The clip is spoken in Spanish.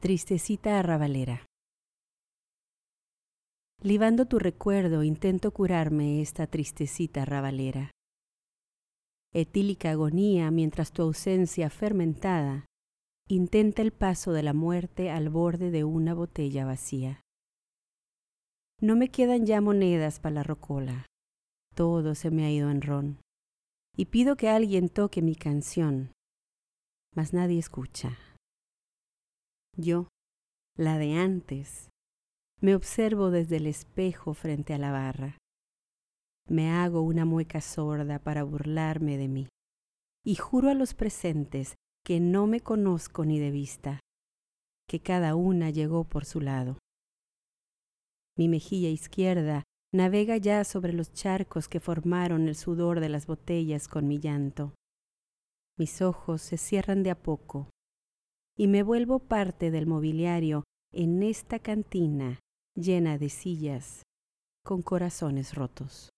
Tristecita arrabalera. Libando tu recuerdo, intento curarme esta tristecita arrabalera. Etílica agonía mientras tu ausencia fermentada intenta el paso de la muerte al borde de una botella vacía. No me quedan ya monedas para la rocola, todo se me ha ido en ron, y pido que alguien toque mi canción, mas nadie escucha. Yo, la de antes, me observo desde el espejo frente a la barra. Me hago una mueca sorda para burlarme de mí y juro a los presentes que no me conozco ni de vista, que cada una llegó por su lado. Mi mejilla izquierda navega ya sobre los charcos que formaron el sudor de las botellas con mi llanto. Mis ojos se cierran de a poco y me vuelvo parte del mobiliario en esta cantina llena de sillas con corazones rotos.